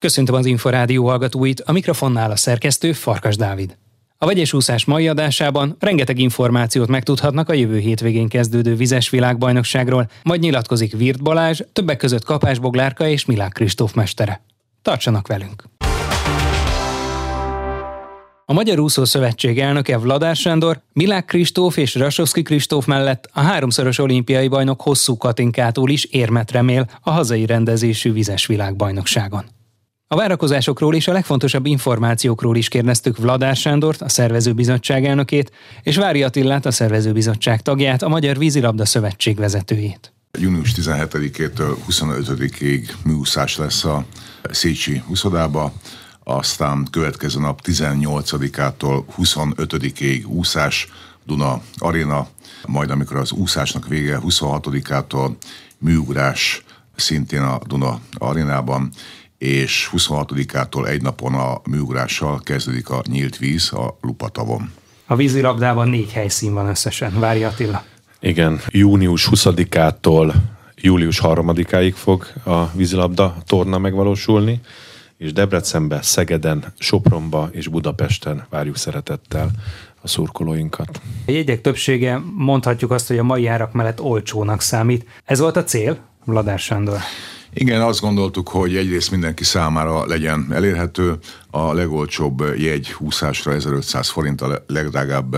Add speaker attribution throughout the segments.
Speaker 1: Köszöntöm az Inforádió hallgatóit, a mikrofonnál a szerkesztő Farkas Dávid. A vegyes úszás mai adásában rengeteg információt megtudhatnak a jövő hétvégén kezdődő vizes világbajnokságról, majd nyilatkozik Virt Balázs, többek között Kapás Boglárka és Milák Kristóf mestere. Tartsanak velünk! A Magyar Úszó Szövetség elnöke Vladár Sándor, Milák Kristóf és Rasovski Kristóf mellett a háromszoros olimpiai bajnok hosszú Katinkától is érmet remél a hazai rendezésű vizes világbajnokságon. A várakozásokról és a legfontosabb információkról is kérdeztük Vladár Sándort, a szervezőbizottság elnökét, és Vári Attillát, a szervezőbizottság tagját, a Magyar Vízilabda Szövetség vezetőjét.
Speaker 2: Június 17-től 25-ig műúszás lesz a Szécsi úszodába, aztán következő nap 18-ától 25-ig úszás Duna Arena, majd amikor az úszásnak vége 26-ától műugrás szintén a Duna arénában, és 26-ától egy napon a műugrással kezdődik a nyílt víz a Lupatavon.
Speaker 1: A vízilabdában négy helyszín van összesen. Várj Attila.
Speaker 3: Igen, június 20-ától július 3-áig fog a vízilabda torna megvalósulni, és Debrecenbe, Szegeden, Sopronba és Budapesten várjuk szeretettel a szurkolóinkat.
Speaker 1: A jegyek többsége mondhatjuk azt, hogy a mai árak mellett olcsónak számít. Ez volt a cél, Vladár Sándor?
Speaker 2: Igen, azt gondoltuk, hogy egyrészt mindenki számára legyen elérhető, a legolcsóbb jegy húszásra 1500 forint, a legdrágább,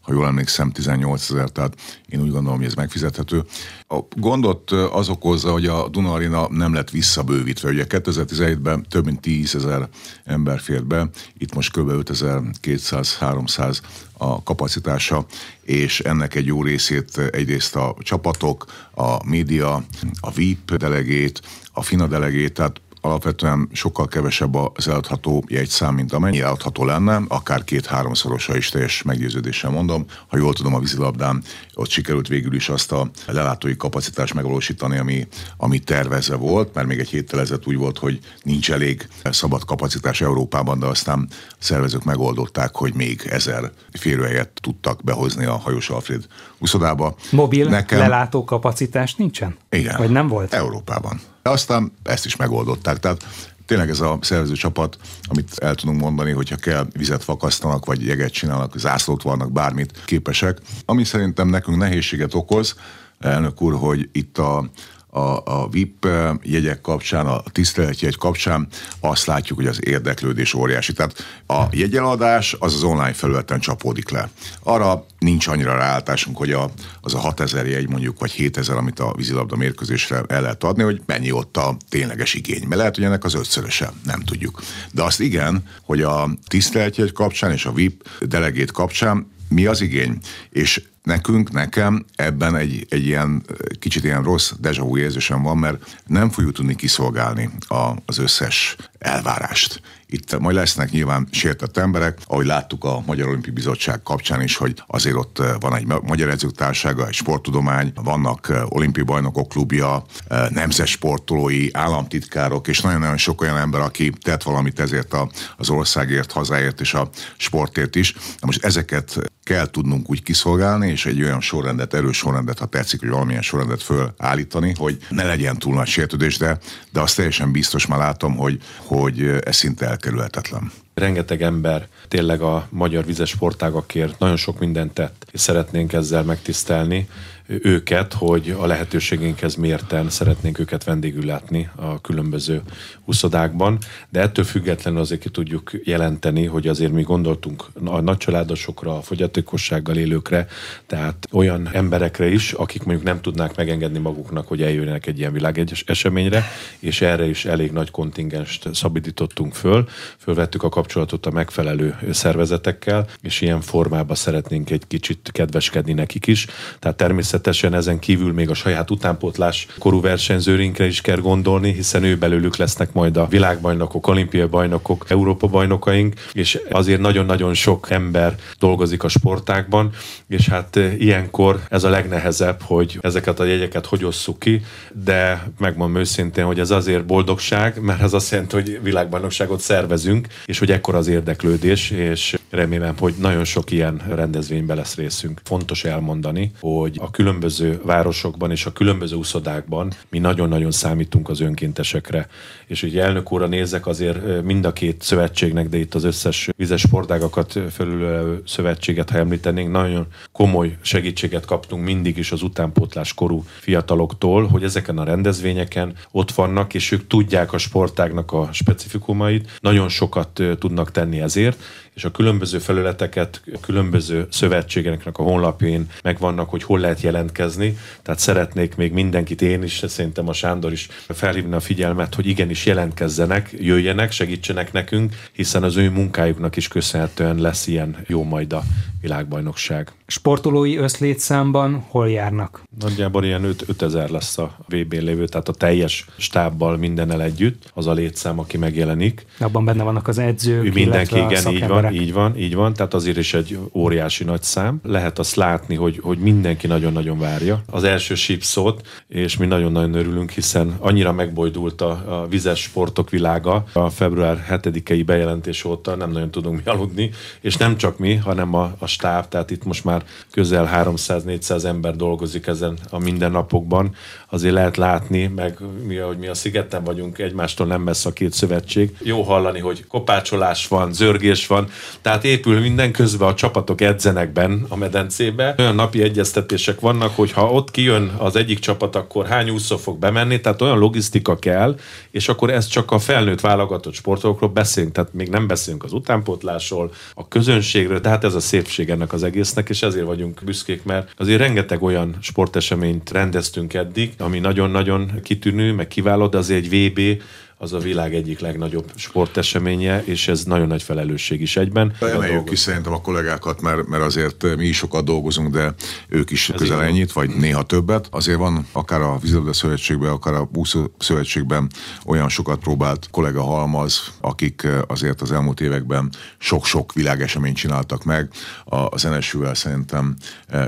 Speaker 2: ha jól emlékszem, 18 ezer, tehát én úgy gondolom, hogy ez megfizethető. A gondot az okozza, hogy a Duna Arena nem lett visszabővítve. Ugye 2017-ben több mint 10 ezer ember fért be, itt most kb. 5200-300 a kapacitása, és ennek egy jó részét egyrészt a csapatok, a média, a VIP delegét, a FINA delegét, tehát alapvetően sokkal kevesebb az eladható jegyszám, mint amennyi eladható lenne, akár két-háromszorosa is teljes meggyőződéssel mondom. Ha jól tudom, a vízilabdán ott sikerült végül is azt a lelátói kapacitást megvalósítani, ami, ami tervezve volt, mert még egy héttel ezelőtt úgy volt, hogy nincs elég szabad kapacitás Európában, de aztán a szervezők megoldották, hogy még ezer férőhelyet tudtak behozni a hajós Alfred uszodába.
Speaker 1: Mobil Nekem... lelátó kapacitás nincsen?
Speaker 2: Igen.
Speaker 1: Vagy nem volt?
Speaker 2: Európában. De aztán ezt is megoldották. Tehát tényleg ez a szervező csapat, amit el tudunk mondani, hogyha kell, vizet fakasztanak, vagy jeget csinálnak, zászlót vannak, bármit képesek. Ami szerintem nekünk nehézséget okoz, elnök úr, hogy itt a, a, a VIP jegyek kapcsán, a tiszteletjegy kapcsán azt látjuk, hogy az érdeklődés óriási. Tehát a jegyeladás az az online felületen csapódik le. Arra nincs annyira ráálltásunk, hogy a, az a 6000 jegy mondjuk, vagy 7000, amit a vízilabda mérkőzésre el lehet adni, hogy mennyi ott a tényleges igény. Mert lehet, hogy ennek az ötszöröse, nem tudjuk. De azt igen, hogy a tiszteletjegy kapcsán és a VIP delegét kapcsán mi az igény. És nekünk, nekem ebben egy, egy ilyen kicsit ilyen rossz deja vu érzésem van, mert nem fogjuk tudni kiszolgálni a, az összes elvárást. Itt majd lesznek nyilván sértett emberek, ahogy láttuk a Magyar Olimpiai Bizottság kapcsán is, hogy azért ott eh, van egy Magyar Edzőtársága, egy sporttudomány, vannak eh, olimpiai bajnokok klubja, eh, nemzet sportolói, államtitkárok, és nagyon-nagyon sok olyan ember, aki tett valamit ezért a, az országért, hazáért és a sportért is. Na most ezeket kell tudnunk úgy kiszolgálni, és egy olyan sorrendet, erős sorrendet, ha tetszik, hogy valamilyen sorrendet fölállítani, hogy ne legyen túl nagy sértődés, de, de azt teljesen biztos már látom, hogy, hogy ez szinte elkerülhetetlen.
Speaker 3: Rengeteg ember tényleg a magyar vizes sportágakért nagyon sok mindent tett, és szeretnénk ezzel megtisztelni őket, hogy a lehetőségénkhez mérten szeretnénk őket vendégül látni a különböző uszodákban, de ettől függetlenül azért ki tudjuk jelenteni, hogy azért mi gondoltunk a nagycsaládosokra, a fogyatékossággal élőkre, tehát olyan emberekre is, akik mondjuk nem tudnák megengedni maguknak, hogy eljönnek egy ilyen világegyes eseményre, és erre is elég nagy kontingenst szabadítottunk föl, fölvettük a kapcsolatot a megfelelő szervezetekkel, és ilyen formában szeretnénk egy kicsit kedveskedni nekik is. Tehát természetesen ezen kívül még a saját utánpótlás korú versenyzőrinkre is kell gondolni, hiszen ő belőlük lesznek majd a világbajnokok, olimpiai bajnokok, Európa bajnokaink, és azért nagyon-nagyon sok ember dolgozik a sportákban, és hát eh, ilyenkor ez a legnehezebb, hogy ezeket a jegyeket hogy osszuk ki, de megmondom őszintén, hogy ez azért boldogság, mert ez azt jelenti, hogy világbajnokságot szervezünk, és hogy ekkor az érdeklődés, és remélem, hogy nagyon sok ilyen rendezvényben lesz részünk. Fontos elmondani, hogy a különböző városokban és a különböző úszodákban mi nagyon-nagyon számítunk az önkéntesekre. És ugye elnök úrra nézek azért mind a két szövetségnek, de itt az összes vizes sportágakat felülő szövetséget, ha említenénk, nagyon komoly segítséget kaptunk mindig is az utánpótlás korú fiataloktól, hogy ezeken a rendezvényeken ott vannak, és ők tudják a sportágnak a specifikumait, nagyon sokat tudnak tenni ezért, és a különböző felületeket, különböző szövetségeknek a honlapjén megvannak, hogy hol lehet jelentkezni. Tehát szeretnék még mindenkit, én is, szerintem a Sándor is felhívni a figyelmet, hogy igenis jelentkezzenek, jöjjenek, segítsenek nekünk, hiszen az ő munkájuknak is köszönhetően lesz ilyen jó majd a világbajnokság.
Speaker 1: Sportolói összlétszámban hol járnak?
Speaker 3: Nagyjából ilyen 5, 5000 lesz a vb lévő, tehát a teljes stábbal mindennel együtt, az a létszám, aki megjelenik.
Speaker 1: Abban benne vannak az edzők,
Speaker 3: Mindenki, igen, így van, így van, így van, tehát azért is egy óriási nagy szám. Lehet azt látni, hogy, hogy mindenki nagyon-nagyon várja. Az első sípszót, és mi nagyon-nagyon örülünk, hiszen annyira megbojdult a, a vizes sportok világa a február 7-i bejelentés óta, nem nagyon tudunk mi aludni, és nem csak mi, hanem a, a stáb, tehát itt most már közel 300-400 ember dolgozik ezen a mindennapokban. Azért lehet látni, meg mi, hogy mi a szigeten vagyunk, egymástól nem messze a két szövetség. Jó hallani, hogy kopácsolás van, zörgés van, tehát épül minden közben a csapatok edzenek benn a medencébe. Olyan napi egyeztetések vannak, hogy ha ott kijön az egyik csapat, akkor hány úszó fog bemenni, tehát olyan logisztika kell, és akkor ez csak a felnőtt válogatott sportolókról beszélünk, tehát még nem beszélünk az utánpótlásról, a közönségről, tehát ez a szépség ennek az egésznek, és ezért vagyunk büszkék, mert azért rengeteg olyan sporteseményt rendeztünk eddig, ami nagyon-nagyon kitűnő, meg kiváló, de azért egy VB az a világ egyik legnagyobb sporteseménye, és ez nagyon nagy felelősség is egyben.
Speaker 2: Emeljük ki szerintem a kollégákat, mert, mert azért mi is sokat dolgozunk, de ők is ez közel ennyit, vagy néha többet. Azért van akár a Vízilabda Szövetségben, akár a Buszó Szövetségben olyan sokat próbált kollega halmaz, akik azért az elmúlt években sok-sok világeseményt csináltak meg. Az NSU-vel szerintem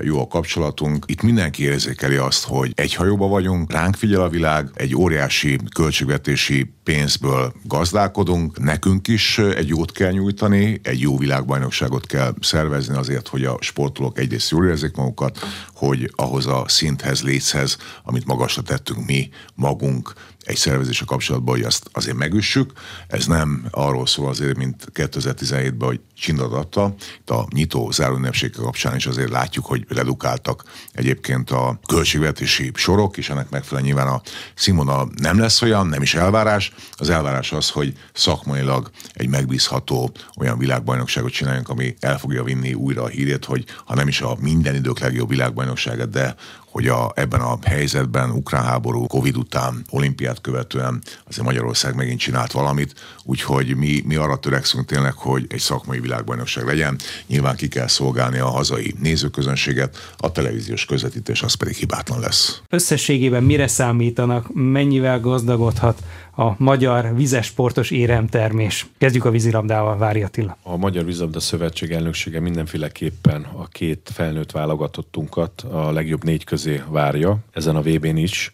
Speaker 2: jó a kapcsolatunk. Itt mindenki érzékeli azt, hogy egy hajóba vagyunk, ránk figyel a világ, egy óriási költségvetési pénzből gazdálkodunk, nekünk is egy jót kell nyújtani, egy jó világbajnokságot kell szervezni azért, hogy a sportolók egyrészt jól érzik magukat, hogy ahhoz a szinthez, léthez, amit magasra tettünk mi magunk, egy szervezése kapcsolatban, hogy azt azért megüssük. Ez nem arról szól azért, mint 2017-ben, hogy csindadatta. Itt a nyitó záróünnepsége kapcsán is azért látjuk, hogy redukáltak egyébként a költségvetési sorok, és ennek megfelelően nyilván a színvonal nem lesz olyan, nem is elvárás. Az elvárás az, hogy szakmailag egy megbízható olyan világbajnokságot csináljunk, ami el fogja vinni újra a hírét, hogy ha nem is a minden idők legjobb világbajnokságát, de hogy a, ebben a helyzetben, ukrán háború, Covid után, olimpiát követően azért Magyarország megint csinált valamit, úgyhogy mi, mi arra törekszünk tényleg, hogy egy szakmai világbajnokság legyen. Nyilván ki kell szolgálni a hazai nézőközönséget, a televíziós közvetítés az pedig hibátlan lesz.
Speaker 1: Összességében mire számítanak, mennyivel gazdagodhat a magyar vizesportos éremtermés. Kezdjük a vízilabdával, Vári Attila.
Speaker 3: A Magyar Vízilabda Szövetség elnöksége mindenféleképpen a két felnőtt válogatottunkat a legjobb négy közé várja, ezen a VB-n is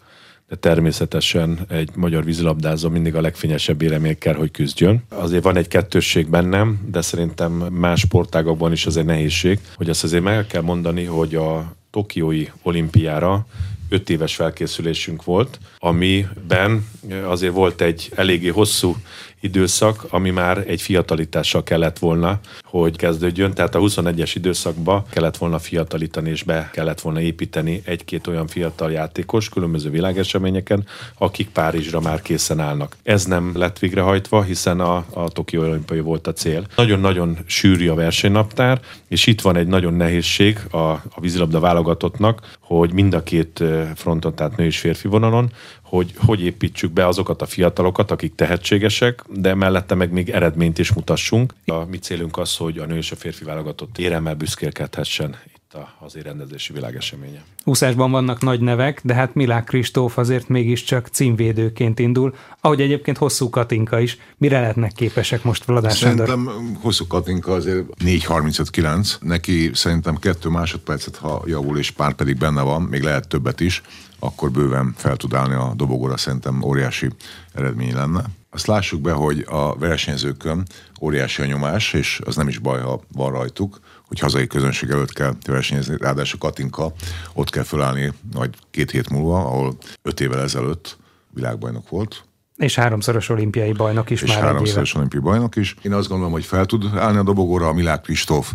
Speaker 3: de természetesen egy magyar vízilabdázó mindig a legfényesebb éremény kell, hogy küzdjön. Azért van egy kettősség bennem, de szerintem más sportágokban is az egy nehézség, hogy azt azért meg kell mondani, hogy a Tokiói olimpiára öt éves felkészülésünk volt, amiben azért volt egy eléggé hosszú időszak, ami már egy fiatalitással kellett volna, hogy kezdődjön. Tehát a 21-es időszakba kellett volna fiatalítani, és be kellett volna építeni egy-két olyan fiatal játékos különböző világeseményeken, akik Párizsra már készen állnak. Ez nem lett végrehajtva, hiszen a, a Tokió olimpiai volt a cél. Nagyon-nagyon sűrű a versenynaptár, és itt van egy nagyon nehézség a, a vízilabda válogatottnak, hogy mind a két fronton, tehát nő és férfi vonalon, hogy hogy építsük be azokat a fiatalokat, akik tehetségesek, de mellette meg még eredményt is mutassunk. A mi célunk az, hogy a nő és a férfi válogatott éremmel büszkélkedhessen itt a hazai rendezési világeseménye.
Speaker 1: Úszásban vannak nagy nevek, de hát Milák Kristóf azért mégiscsak címvédőként indul, ahogy egyébként hosszú Katinka is. Mire lehetnek képesek most Vladás
Speaker 2: Szerintem hosszú Katinka azért 4.35.9, neki szerintem kettő másodpercet, ha javul és pár pedig benne van, még lehet többet is, akkor bőven fel tud állni a dobogóra, szerintem óriási eredmény lenne. Azt lássuk be, hogy a versenyzőkön óriási a nyomás, és az nem is baj, ha van rajtuk, hogy hazai közönség előtt kell versenyezni. Ráadásul Katinka ott kell fölállni majd két hét múlva, ahol öt évvel ezelőtt világbajnok volt,
Speaker 1: és háromszoros olimpiai bajnok is
Speaker 2: és
Speaker 1: már
Speaker 2: háromszoros olimpiai bajnok is. Én azt gondolom, hogy fel tud állni a dobogóra a Milák Kristóf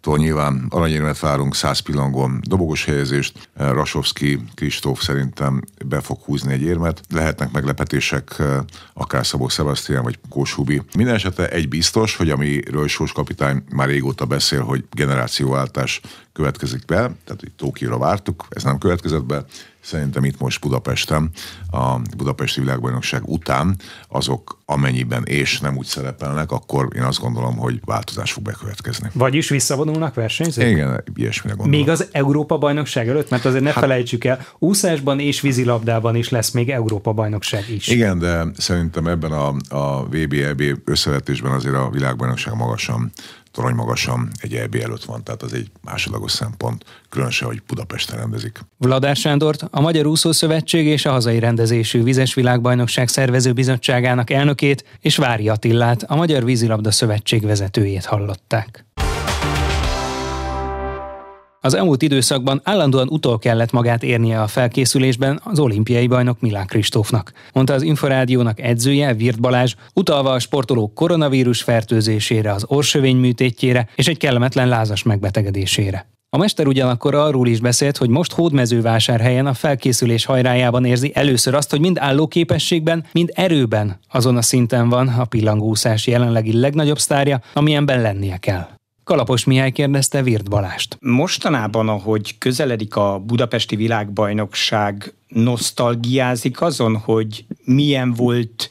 Speaker 2: Tól nyilván aranyérmet várunk, száz pillangon dobogos helyezést. Rasovski Kristóf szerintem be fog húzni egy érmet. Lehetnek meglepetések, eh, akár Szabó Sebastian vagy Kósubi. Minden esetre egy biztos, hogy amiről Sós kapitány már régóta beszél, hogy generációváltás következik be, tehát hogy Tókióra vártuk, ez nem következett be, Szerintem itt most Budapesten, a Budapesti Világbajnokság után azok amennyiben és nem úgy szerepelnek, akkor én azt gondolom, hogy változás fog bekövetkezni.
Speaker 1: Vagyis visszavonulnak versenyzők?
Speaker 2: Igen, ilyesmire gondolom.
Speaker 1: Még az Európa bajnokság előtt? Mert azért ne hát, felejtsük el, úszásban és vízilabdában is lesz még Európa bajnokság is.
Speaker 2: Igen, de szerintem ebben a, a VB-EB összevetésben azért a világbajnokság magasan torony magasan egy EB előtt van, tehát az egy másodlagos szempont, különösen, hogy Budapesten rendezik.
Speaker 1: Vladár Sándort, a Magyar Úszó Szövetség és a hazai rendezésű Vizes Világbajnokság szervező bizottságának elnökét és Vári Attillát, a Magyar Vízilabda Szövetség vezetőjét hallották. Az elmúlt időszakban állandóan utol kellett magát érnie a felkészülésben az olimpiai bajnok Milán Kristófnak, mondta az Inforádiónak edzője Virt Balázs, utalva a sportolók koronavírus fertőzésére, az orsövény műtétjére és egy kellemetlen lázas megbetegedésére. A mester ugyanakkor arról is beszélt, hogy most hódmezővásárhelyen a felkészülés hajrájában érzi először azt, hogy mind állóképességben, mind erőben azon a szinten van a pillangószás jelenlegi legnagyobb sztárja, amilyenben lennie kell. Kalapos Mihály kérdezte Virt Balást.
Speaker 4: Mostanában, ahogy közeledik a budapesti világbajnokság, nosztalgiázik azon, hogy milyen volt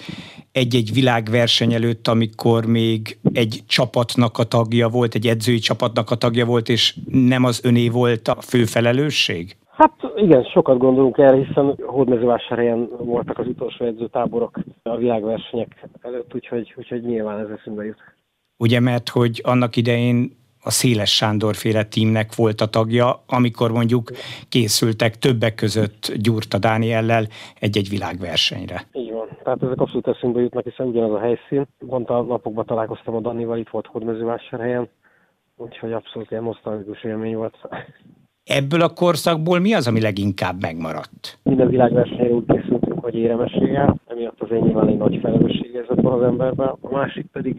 Speaker 4: egy-egy világverseny előtt, amikor még egy csapatnak a tagja volt, egy edzői csapatnak a tagja volt, és nem az öné volt a fő felelősség?
Speaker 5: Hát igen, sokat gondolunk erre, hiszen hódmezővásárhelyen voltak az utolsó edzőtáborok a világversenyek előtt, úgyhogy, úgyhogy nyilván ez eszünkbe jut.
Speaker 4: Ugye, mert hogy annak idején a Széles Sándor féle tímnek volt a tagja, amikor mondjuk készültek többek között Gyurta Dániellel egy-egy világversenyre.
Speaker 5: Így van. Tehát ezek abszolút eszünkbe jutnak, hiszen ugyanaz a helyszín. Pont a napokban találkoztam a Danival, itt volt Hódmezővásárhelyen, úgyhogy abszolút ilyen nosztalgikus élmény volt.
Speaker 4: Ebből a korszakból mi az, ami leginkább megmaradt?
Speaker 5: Minden világversenyre úgy készültünk, hogy éremességgel, emiatt az én nyilván egy nagy felelősségérzet van az emberben. A másik pedig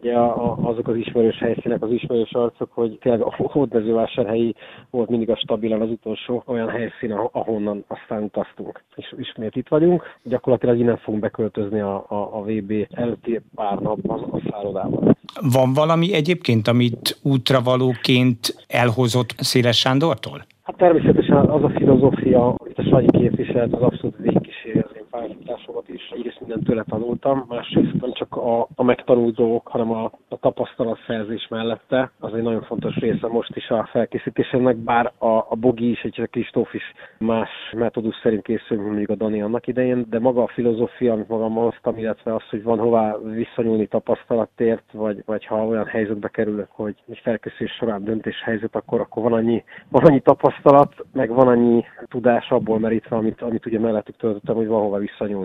Speaker 5: ugye a, a, azok az ismerős helyszínek, az ismerős arcok, hogy tényleg a hódmezővásárhelyi volt mindig a stabilan az utolsó olyan helyszín, ahonnan aztán utaztunk. És ismét itt vagyunk. Gyakorlatilag innen fogunk beköltözni a, a, a VB előtti pár napban a szállodában.
Speaker 4: Van valami egyébként, amit útravalóként elhozott Széles Sándortól?
Speaker 5: Hát természetesen az a filozófia, amit a Sanyi képviselt, az abszolút végkíséri az én pályafutásomat is. Egyrészt mindent tőle tanultam, másrészt nem csak a, a megtanult dolgok, hanem a, a tapasztalatszerzés mellette. Az egy nagyon fontos része most is a felkészítésemnek, bár a, a Bogi is, egy a Kristóf is más metódus szerint készül, mint mondjuk a Dani annak idején, de maga a filozófia, amit magammal hoztam, illetve az, hogy van hová visszanyúlni tapasztalatért, vagy, vagy ha olyan helyzetbe kerülök, hogy egy felkészülés során döntés helyzet, akkor, akkor van annyi, van annyi tapasztalat, meg van annyi tudás abból merítve, amit, amit ugye mellettük töltöttem, hogy van hova visszanyúlni.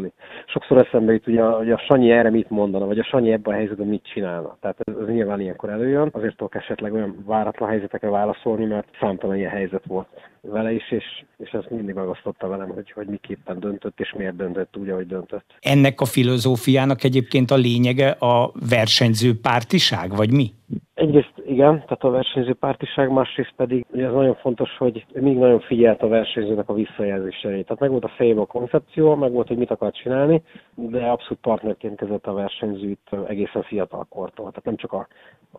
Speaker 5: Sokszor eszembe jut, ugye, hogy a Sanyi erre mit mondana, vagy a Sanyi ebben a helyzetben mit csinálna. Tehát ez, ez nyilván ilyenkor előjön, azért tudok esetleg olyan váratlan helyzetekre válaszolni, mert számtalan ilyen helyzet volt vele is, és, és ez mindig megasztotta velem, hogy, hogy miképpen döntött, és miért döntött úgy, ahogy döntött.
Speaker 4: Ennek a filozófiának egyébként a lényege a versenyző pártiság, vagy mi?
Speaker 5: Egyrészt igen, tehát a versenyző pártiság, másrészt pedig ugye ez nagyon fontos, hogy még nagyon figyelt a versenyzőnek a visszajelzéseit. Tehát meg volt a fejében a koncepció, meg volt, hogy mit akar csinálni, de abszolút partnerként kezett a versenyzőt egészen fiatal kortól. Tehát nem csak a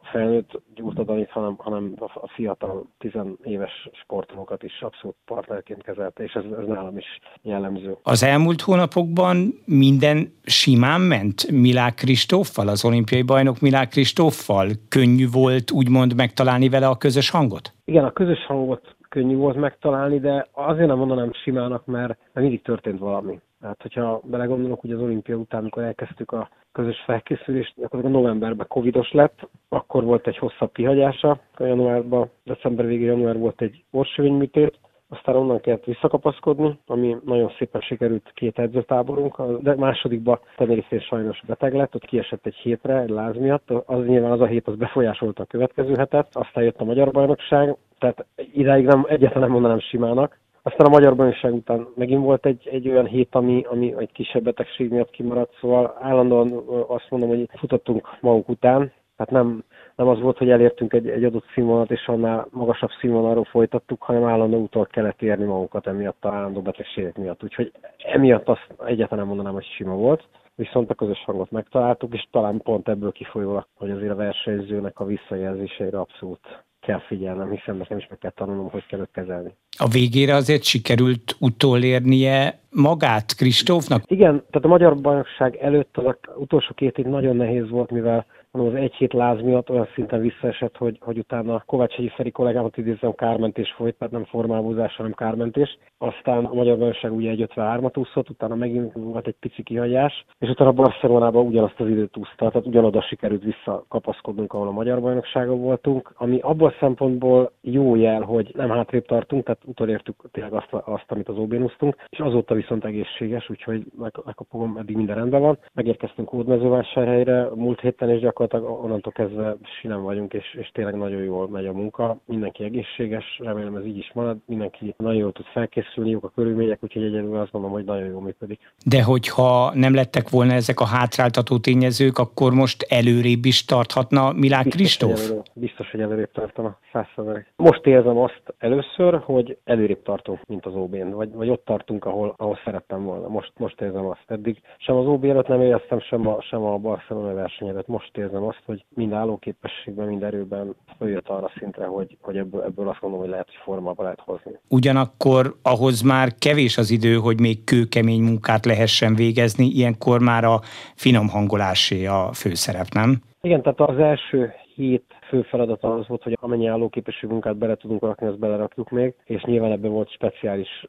Speaker 5: felnőtt gyújtadalit, hanem, hanem a fiatal, tizenéves sportolókat is abszolút partnerként kezelte, és ez, ez nálam is jellemző.
Speaker 4: Az elmúlt hónapokban minden simán ment Milák Kristóffal, az olimpiai bajnok Milák Kristóffal? Könnyű volt úgymond megtalálni vele a közös hangot?
Speaker 5: Igen, a közös hangot könnyű volt megtalálni, de azért nem mondanám simának, mert, mindig történt valami. Tehát, hogyha belegondolok, hogy az olimpia után, amikor elkezdtük a közös felkészülést, akkor a novemberben covidos lett, akkor volt egy hosszabb kihagyása, januárban, december végén január volt egy orsövényműtét, aztán onnan kellett visszakapaszkodni, ami nagyon szépen sikerült két edzőtáborunk, de másodikban Tenerife sajnos beteg lett, ott kiesett egy hétre, egy láz miatt, az nyilván az a hét az befolyásolta a következő hetet, aztán jött a magyar bajnokság, tehát idáig nem, egyáltalán nem mondanám simának, aztán a magyar bajnokság után megint volt egy, egy olyan hét, ami, ami egy kisebb betegség miatt kimaradt, szóval állandóan azt mondom, hogy futottunk magunk után, tehát nem, nem az volt, hogy elértünk egy, egy adott színvonalat, és annál magasabb színvonalról folytattuk, hanem állandó úton kellett érni magunkat emiatt a állandó betegségek miatt. Úgyhogy emiatt azt egyáltalán nem mondanám, hogy sima volt. Viszont a közös hangot megtaláltuk, és talán pont ebből kifolyólag, hogy azért a versenyzőnek a visszajelzéseire abszolút kell figyelnem, hiszen nekem is meg kell tanulnom, hogy kell őt kezelni.
Speaker 4: A végére azért sikerült utolérnie magát Kristófnak?
Speaker 5: Igen, tehát a Magyar Bajnokság előtt az utolsó két év nagyon nehéz volt, mivel mondom, az egy-hét láz miatt olyan szinten visszaesett, hogy, hogy utána Kovács Hegyi Feri kollégámat idézem, kármentés folyt, tehát nem formálózás, hanem kármentés. Aztán a Magyar Bajnokság ugye egy 53-at úszott, utána megint volt egy pici kihagyás, és utána Barcelonában ugyanazt az időt úszta, tehát ugyanoda sikerült visszakapaszkodnunk, ahol a Magyar Bajnokságon voltunk, ami abból a szempontból jó jel, hogy nem hátrébb tartunk, tehát utolértük tényleg azt, azt amit az OB-n úsztunk, és azóta viszont egészséges, úgyhogy megkapom, eddig minden rendben van. Megérkeztünk Hódmezővásárhelyre múlt héten, és gyakorlatilag onnantól kezdve sinem vagyunk, és, és tényleg nagyon jól megy a munka. Mindenki egészséges, remélem ez így is marad, mindenki nagyon jól tud felkészülni, jók a körülmények, úgyhogy egyedül azt mondom, hogy nagyon jól működik.
Speaker 4: De hogyha nem lettek volna ezek a hátráltató tényezők, akkor most előrébb is tarthatna Milák Kristóf?
Speaker 5: Hogy biztos, hogy előrébb tartana, százszerzalék. Most érzem azt először, hogy előrébb tartunk, mint az OB-n, vagy, vagy ott tartunk, ahol, ahol szerettem volna. Most, most érzem azt. Eddig sem az OB előtt nem éreztem, sem a, sem a Barcelona verseny előtt. Most érzem azt, hogy mind állóképességben, mind erőben följött arra szintre, hogy, hogy ebből, ebből azt mondom, hogy lehet, hogy formába lehet hozni.
Speaker 4: Ugyanakkor ahhoz már kevés az idő, hogy még kőkemény munkát lehessen végezni, ilyenkor már a finom hangolásé a főszerep, nem?
Speaker 5: Igen, tehát az első hét fő feladata az volt, hogy amennyi állóképesség munkát bele tudunk rakni, azt belerakjuk még, és nyilván ebben volt speciális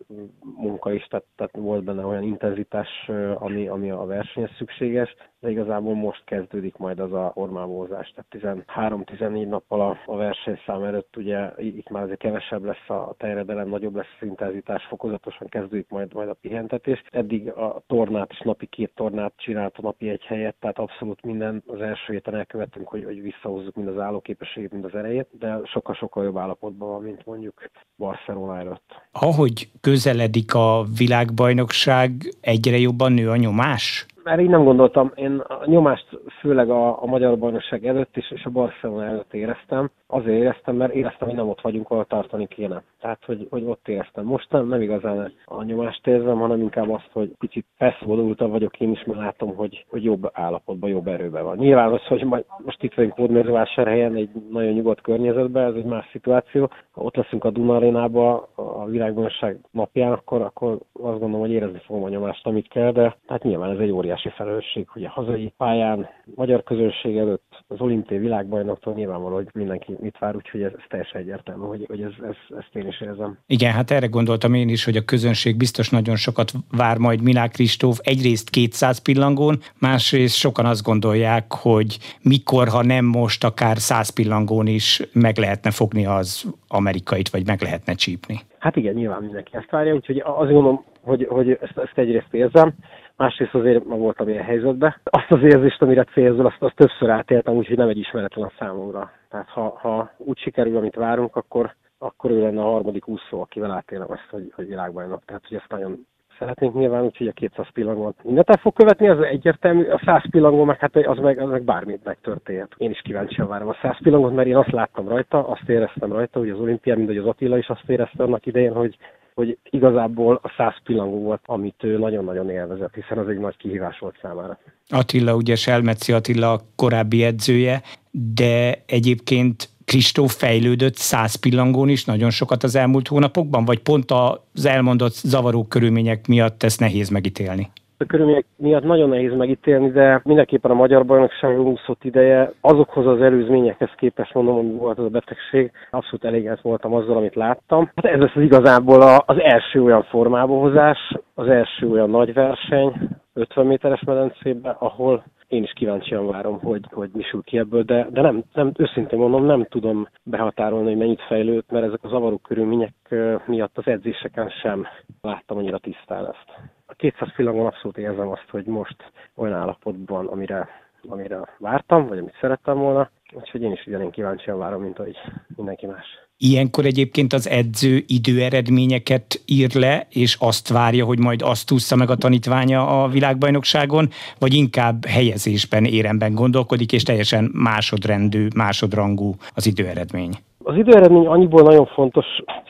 Speaker 5: munka is, tehát, tehát volt benne olyan intenzitás, ami, ami a versenyhez szükséges, de igazából most kezdődik majd az a formálózás, tehát 13-14 nappal a, a versenyszám előtt ugye itt már azért kevesebb lesz a terjedelem, nagyobb lesz az intenzitás, fokozatosan kezdődik majd, majd a pihentetés. Eddig a tornát is napi két tornát csinált a napi egy helyet, tehát abszolút minden az első héten elkövettünk, hogy, hogy visszahozzuk mind az állóképességét, mind az erejét, de sokkal-sokkal jobb állapotban van, mint mondjuk Barcelona előtt.
Speaker 4: Ahogy közeledik a világbajnokság, egyre jobban nő a nyomás?
Speaker 5: Már így nem gondoltam. Én a nyomást főleg a, a magyar bajnokság előtt is, és a Barcelona előtt éreztem. Azért éreztem, mert éreztem, hogy nem ott vagyunk, ahol tartani kéne. Tehát, hogy, hogy ott éreztem. Most nem, nem igazán a nyomást érzem, hanem inkább azt, hogy picit felszabadultabb vagyok én is, mert látom, hogy, hogy jobb állapotban, jobb erőben van. Nyilván az, hogy majd, most itt vagyunk Hódmezővásárhelyen, egy nagyon nyugodt környezetben, ez egy más szituáció. Ha ott leszünk a Duna a világbajnokság napján, akkor, akkor azt gondolom, hogy érezni fogom a nyomást, amit kell, de hát nyilván ez egy óriási óriási felelősség, hogy a hazai pályán, magyar közönség előtt az olimpiai világbajnoktól nyilvánvaló, hogy mindenki mit vár, úgyhogy ez, ez teljesen egyértelmű, hogy, hogy ez, ez, ezt én is érzem.
Speaker 4: Igen, hát erre gondoltam én is, hogy a közönség biztos nagyon sokat vár majd Milák Kristóf egyrészt 200 pillangón, másrészt sokan azt gondolják, hogy mikor, ha nem most, akár 100 pillangón is meg lehetne fogni az amerikait, vagy meg lehetne csípni.
Speaker 5: Hát igen, nyilván mindenki ezt várja, úgyhogy azt gondolom, hogy, hogy ezt, ezt egyrészt érzem, másrészt azért ma voltam ilyen helyzetben. Azt az érzést, amire célzol, azt, azt többször átéltem, úgyhogy nem egy ismeretlen a számomra. Tehát ha, ha úgy sikerül, amit várunk, akkor, akkor ő lenne a harmadik úszó, akivel átélem ezt, hogy, hogy világbajnok. Tehát, hogy ezt nagyon szeretnénk nyilván, úgyhogy a 200 pillangon mindent el fog követni, az egyértelmű, a 100 pillangon meg hát az meg, az meg bármit megtörténhet. Én is kíváncsian várom a 100 pillangot, mert én azt láttam rajta, azt éreztem rajta, hogy az olimpián, mint hogy az Attila is azt érezte annak idején, hogy, hogy igazából a száz pillangó volt, amit ő nagyon-nagyon élvezett, hiszen az egy nagy kihívás volt számára.
Speaker 4: Attila, ugye Selmeci Attila korábbi edzője, de egyébként Kristóf fejlődött száz pillangón is nagyon sokat az elmúlt hónapokban, vagy pont az elmondott zavaró körülmények miatt ezt nehéz megítélni?
Speaker 5: A körülmények miatt nagyon nehéz megítélni, de mindenképpen a magyar bajnokság úszott ideje azokhoz az előzményekhez képest mondom, hogy volt az a betegség, abszolút elégedett voltam azzal, amit láttam. Hát ez lesz az igazából az első olyan formába hozás, az első olyan nagy verseny, 50 méteres medencébe, ahol én is kíváncsian várom, hogy, hogy mi sül ki ebből, de, de nem, nem, őszintén mondom, nem tudom behatárolni, hogy mennyit fejlődt, mert ezek az zavaró körülmények miatt az edzéseken sem láttam annyira tisztán ezt. A 200 pillangon abszolút érzem azt, hogy most olyan állapotban, amire, amire vártam, vagy amit szerettem volna, úgyhogy én is ugyanén kíváncsian várom, mint ahogy mindenki más.
Speaker 4: Ilyenkor egyébként az edző időeredményeket ír le, és azt várja, hogy majd azt ússza meg a tanítványa a világbajnokságon, vagy inkább helyezésben, éremben gondolkodik, és teljesen másodrendű, másodrangú az időeredmény.
Speaker 5: Az időeredmény annyiból nagyon fontos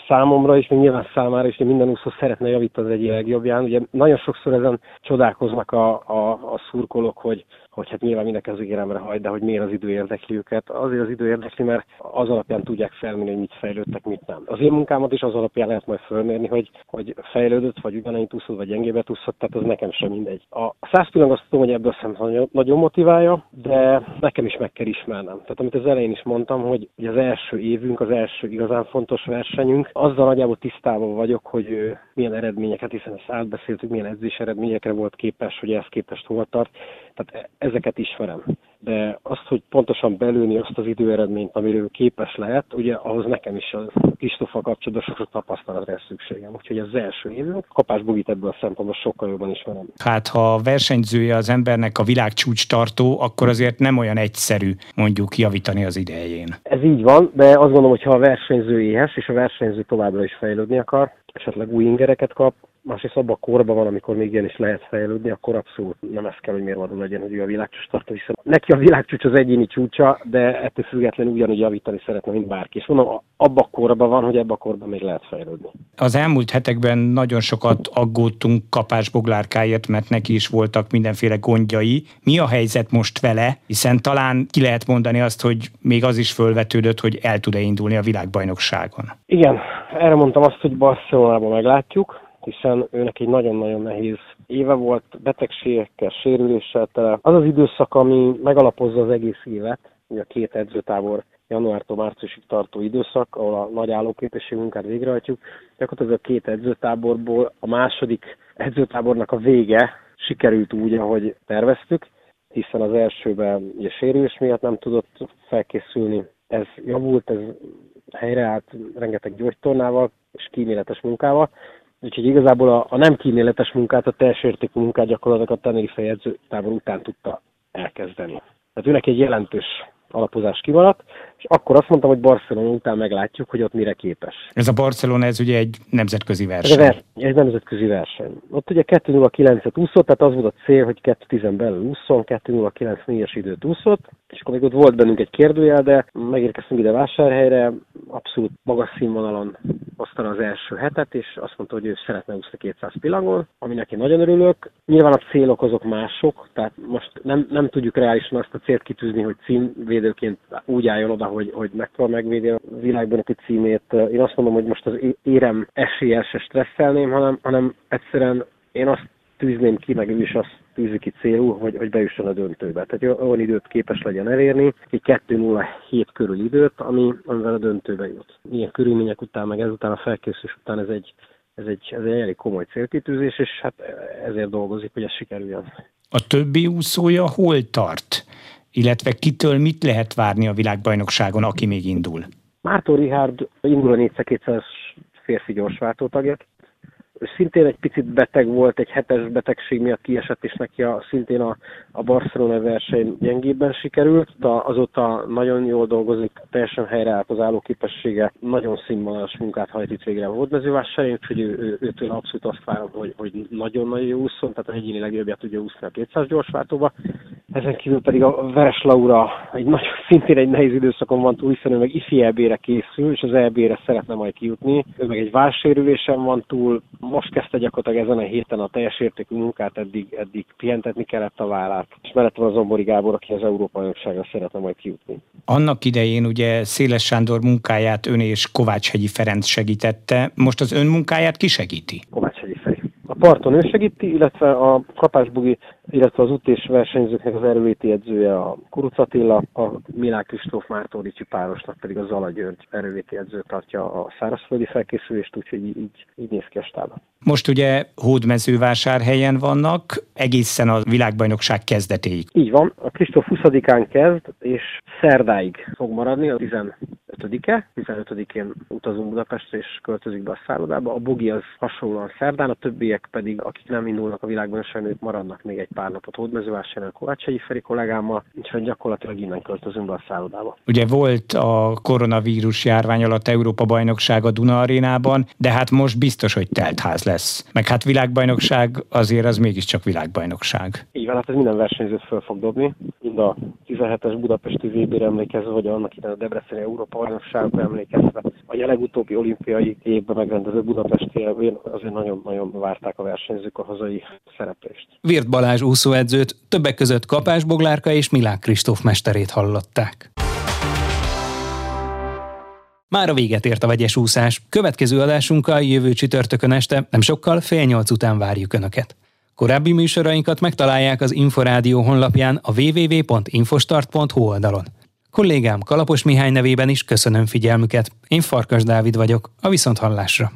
Speaker 5: számomra is, még nyilván számára is, hogy minden úszó szeretne javítani az egyik legjobbján. Ugye nagyon sokszor ezen csodálkoznak a, a, a szurkolók, hogy hogy hát nyilván mindenki az ígéremre hagy, de hogy miért az idő érdekli őket. Azért az idő érdekli, mert az alapján tudják felmérni, hogy mit fejlődtek, mit nem. Az én munkámat is az alapján lehet majd felmérni, hogy, hogy fejlődött, vagy ugyanannyit úszott, vagy gyengébbet úszott, tehát az nekem sem mindegy. A 100 pillanat azt tudom, hogy ebből szempontból nagyon motiválja, de nekem is meg kell ismernem. Tehát amit az elején is mondtam, hogy az első évünk, az első igazán fontos versenyünk, azzal nagyjából tisztában vagyok, hogy milyen eredményeket, hiszen ezt átbeszéltük, milyen edzés eredményekre volt képes, hogy ezt képest hol tart. Tehát ezeket ismerem. De azt, hogy pontosan belőni azt az időeredményt, amiről képes lehet, ugye ahhoz nekem is a Kristoffal kapcsolatban sok tapasztalatra lesz szükségem. Úgyhogy az első évünk, Kapás Bugit ebből a szempontból sokkal jobban ismerem.
Speaker 4: Hát ha a versenyzője az embernek a világ csúcs tartó, akkor azért nem olyan egyszerű mondjuk javítani az idején.
Speaker 5: Ez így van, de azt gondolom, hogy ha a versenyző éhes, és a versenyző továbbra is fejlődni akar, esetleg új ingereket kap, másrészt abban a korban van, amikor még ilyen is lehet fejlődni, akkor abszolút nem ez kell, hogy mérvadó legyen, hogy ő a világcsúcs tartó, hiszen neki a világcsúcs az egyéni csúcsa, de ettől függetlenül ugyanúgy javítani szeretne, mint bárki. És mondom, abban a korban van, hogy ebben a korban még lehet fejlődni.
Speaker 4: Az elmúlt hetekben nagyon sokat aggódtunk Kapás Boglárkáért, mert neki is voltak mindenféle gondjai. Mi a helyzet most vele? Hiszen talán ki lehet mondani azt, hogy még az is fölvetődött, hogy el tud-e indulni a világbajnokságon.
Speaker 5: Igen, erre mondtam azt, hogy Barcelonában meglátjuk hiszen őnek egy nagyon-nagyon nehéz éve volt, betegségekkel, sérüléssel tele. Az az időszak, ami megalapozza az egész évet, ugye a két edzőtábor januártól márciusig tartó időszak, ahol a nagy állóképesség munkát végrehajtjuk. Gyakorlatilag a két edzőtáborból a második edzőtábornak a vége sikerült úgy, ahogy terveztük, hiszen az elsőben ugye sérülés miatt nem tudott felkészülni. Ez javult, ez helyreállt rengeteg gyógytornával és kíméletes munkával. Úgyhogy igazából a, a nem kíméletes munkát, a teljes értékű munkát gyakorlatilag a Tenerife jegyzőtábor után tudta elkezdeni. Tehát őnek egy jelentős alapozás kimaradt, és akkor azt mondtam, hogy Barcelona után meglátjuk, hogy ott mire képes.
Speaker 4: Ez a Barcelona, ez ugye egy nemzetközi verseny. Ez
Speaker 5: egy, nemzetközi verseny. Ott ugye 2.09-et úszott, tehát az volt a cél, hogy 2.10 belül úszon, 2.09.4-es időt úszott, és akkor még ott volt bennünk egy kérdőjel, de megérkeztünk ide vásárhelyre, abszolút magas színvonalon hozta az első hetet, és azt mondta, hogy ő szeretne úszni 200 pillangon, ami neki nagyon örülök. Nyilván a célok azok mások, tehát most nem, nem tudjuk reálisan azt a célt kitűzni, hogy címvédőként úgy álljon oda, hogy, hogy megpróbál megvédi a világbajnoki címét. Én azt mondom, hogy most az érem esélyel se stresszelném, hanem, hanem egyszerűen én azt tűzném ki, meg ő is azt tűzi ki célul, hogy, hogy bejusson a döntőbe. Tehát olyan időt képes legyen elérni, egy 2.07 körül időt, ami, amivel a döntőbe jut. Ilyen körülmények után, meg ezután a felkészülés után ez egy, ez egy, ez egy elég komoly célkitűzés, és hát ezért dolgozik, hogy ez sikerüljön.
Speaker 4: A többi úszója hol tart? Illetve kitől mit lehet várni a világbajnokságon, aki még indul?
Speaker 5: Mártó Rihárd indul a 400 férfi gyorsváltó tagja, szintén egy picit beteg volt, egy hetes betegség miatt kiesett, és neki a, szintén a, a Barcelona verseny gyengébben sikerült, de azóta nagyon jól dolgozik, teljesen helyreállt az állóképessége, nagyon színvonalas munkát hajt itt végre a hódmezővásárhelyen, úgyhogy ő, ő, őtől abszolút azt várom, hogy, hogy nagyon-nagyon jó úszon, tehát a egyéni legjobbját tudja úszni a 200 gyorsváltóba. Ezen kívül pedig a Veres Laura egy nagyon, szintén egy nehéz időszakon van túl, hiszen ő meg ifi EB-re készül, és az EB-re szeretne majd kijutni. Ő meg egy válsérülésen van túl, most kezdte gyakorlatilag ezen a héten a teljes értékű munkát, eddig, eddig pihentetni kellett a vállát, és mellett van Zombori Gábor, aki az Európa Bajnokságra szeretne majd kijutni.
Speaker 4: Annak idején ugye Széles Sándor munkáját ön és Kovács Hegyi Ferenc segítette, most az ön munkáját ki segíti?
Speaker 5: Feri parton ő segíti, illetve a kapásbugi, illetve az út és versenyzőknek az erőléti edzője a Kuruc Attila, a Milák Kristóf Mártódicsi párosnak pedig a Zala György erőléti edző tartja a szárazföldi felkészülést, úgyhogy így, így néz ki a stába.
Speaker 4: Most ugye hódmezővásárhelyen vannak, egészen a világbajnokság kezdetéig.
Speaker 5: Így van, a Kristóf 20-án kezd, és szerdáig fog maradni, a 15-e, 15-én utazunk Budapestre és költözik be a szállodába. A bogi az hasonlóan szerdán, a többiek pedig, akik nem indulnak a világbajnokságon, ők maradnak még egy pár napot hódmezővásárhelyen a Kovács Feri kollégámmal, úgyhogy gyakorlatilag innen költözünk be a szállodába.
Speaker 4: Ugye volt a koronavírus járvány alatt Európa bajnokság a Duna arénában, de hát most biztos, hogy teltház lesz. Meg hát világbajnokság azért az mégiscsak világbajnokság.
Speaker 5: Így van, hát ez minden versenyzőt föl fog dobni, mind a 17-es budapesti VB-re emlékezve, vagy annak ide a Debreceni Európa bajnokságra emlékezve, a legutóbbi olimpiai évben megrendező budapesti azért nagyon-nagyon várták a versenyzők a hazai szereplést.
Speaker 1: Virt Balázs úszóedzőt, többek között Kapás Boglárka és Milák Kristóf mesterét hallották. Már a véget ért a vegyes úszás. Következő adásunkkal jövő csütörtökön este, nem sokkal, fél nyolc után várjuk Önöket. Korábbi műsorainkat megtalálják az Inforádió honlapján a www.infostart.hu oldalon. Kollégám Kalapos Mihály nevében is köszönöm figyelmüket. Én Farkas Dávid vagyok, a Viszonthallásra.